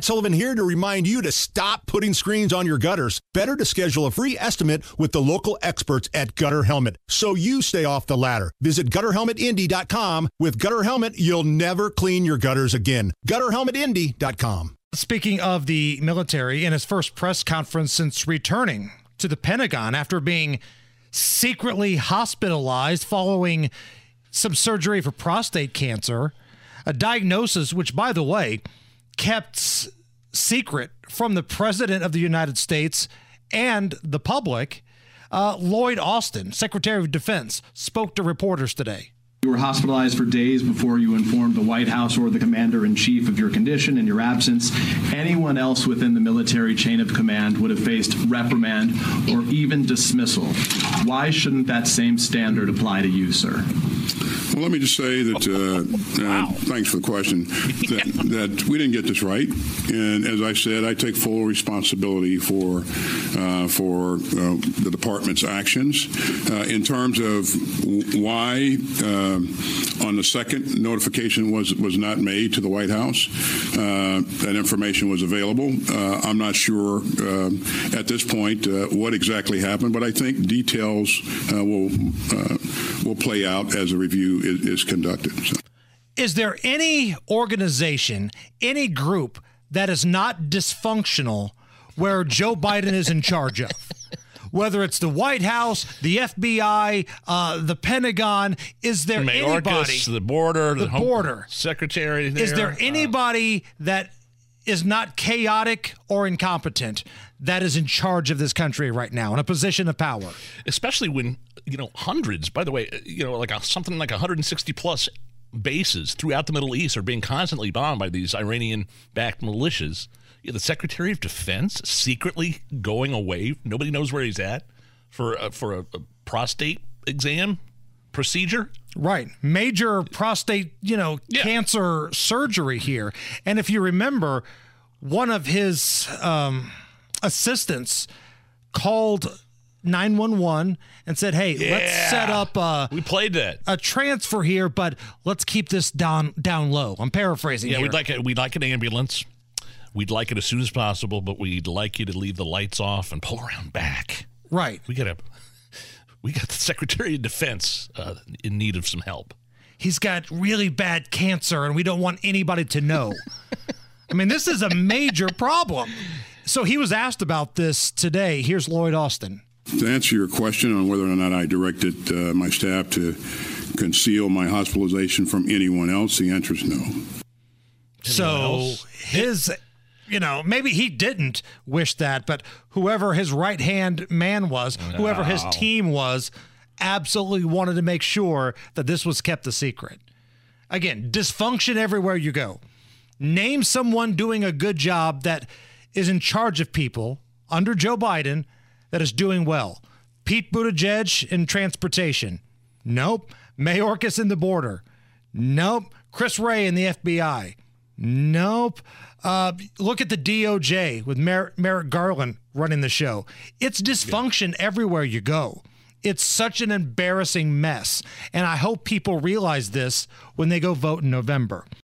Matt Sullivan here to remind you to stop putting screens on your gutters. Better to schedule a free estimate with the local experts at Gutter Helmet so you stay off the ladder. Visit gutterhelmetindy.com. With Gutter Helmet, you'll never clean your gutters again. Gutterhelmetindy.com. Speaking of the military, in his first press conference since returning to the Pentagon after being secretly hospitalized following some surgery for prostate cancer, a diagnosis which, by the way, kept secret from the President of the United States and the public. Uh, Lloyd Austin, Secretary of Defense, spoke to reporters today. You were hospitalized for days before you informed the White House or the commander in chief of your condition and your absence. Anyone else within the military chain of command would have faced reprimand or even dismissal. Why shouldn't that same standard apply to you, sir? Well, let me just say that, uh, wow. uh, thanks for the question, that, that, we didn't get this right. And as I said, I take full responsibility for, uh, for uh, the department's actions. Uh, in terms of why on the second notification was, was not made to the White House, uh, that information was available. I'm not sure at this point what exactly happened, but I think details will, will play out as a review is, is conducted. So. Is there any organization, any group that is not dysfunctional where Joe Biden is in charge of? Whether it's the White House, the FBI, uh, the Pentagon, is there Mayorkas, anybody? The border, the, the border secretary. There, is there uh, anybody uh, that is not chaotic or incompetent that is in charge of this country right now in a position of power. Especially when, you know, hundreds, by the way, uh, you know, like a, something like 160 plus bases throughout the Middle East are being constantly bombed by these Iranian backed militias. The Secretary of Defense secretly going away. Nobody knows where he's at for a, for a, a prostate exam procedure. Right. Major prostate, you know, yeah. cancer surgery here. And if you remember, one of his um, assistants called 911 and said, "Hey, yeah. let's set up a we played that a transfer here, but let's keep this down down low." I'm paraphrasing. Yeah, here. we'd like it. We'd like an ambulance. We'd like it as soon as possible, but we'd like you to leave the lights off and pull around back. Right. We got a we got the Secretary of Defense uh, in need of some help. He's got really bad cancer, and we don't want anybody to know. I mean, this is a major problem. So he was asked about this today. Here's Lloyd Austin. To answer your question on whether or not I directed uh, my staff to conceal my hospitalization from anyone else, the answer is no. So his, you know, maybe he didn't wish that, but whoever his right hand man was, whoever his team was, absolutely wanted to make sure that this was kept a secret. Again, dysfunction everywhere you go. Name someone doing a good job that is in charge of people under Joe Biden that is doing well. Pete Buttigieg in transportation. Nope. Mayorkas in the border. Nope. Chris Wray in the FBI. Nope. Uh, look at the DOJ with Mer- Merrick Garland running the show. It's dysfunction yeah. everywhere you go. It's such an embarrassing mess. And I hope people realize this when they go vote in November.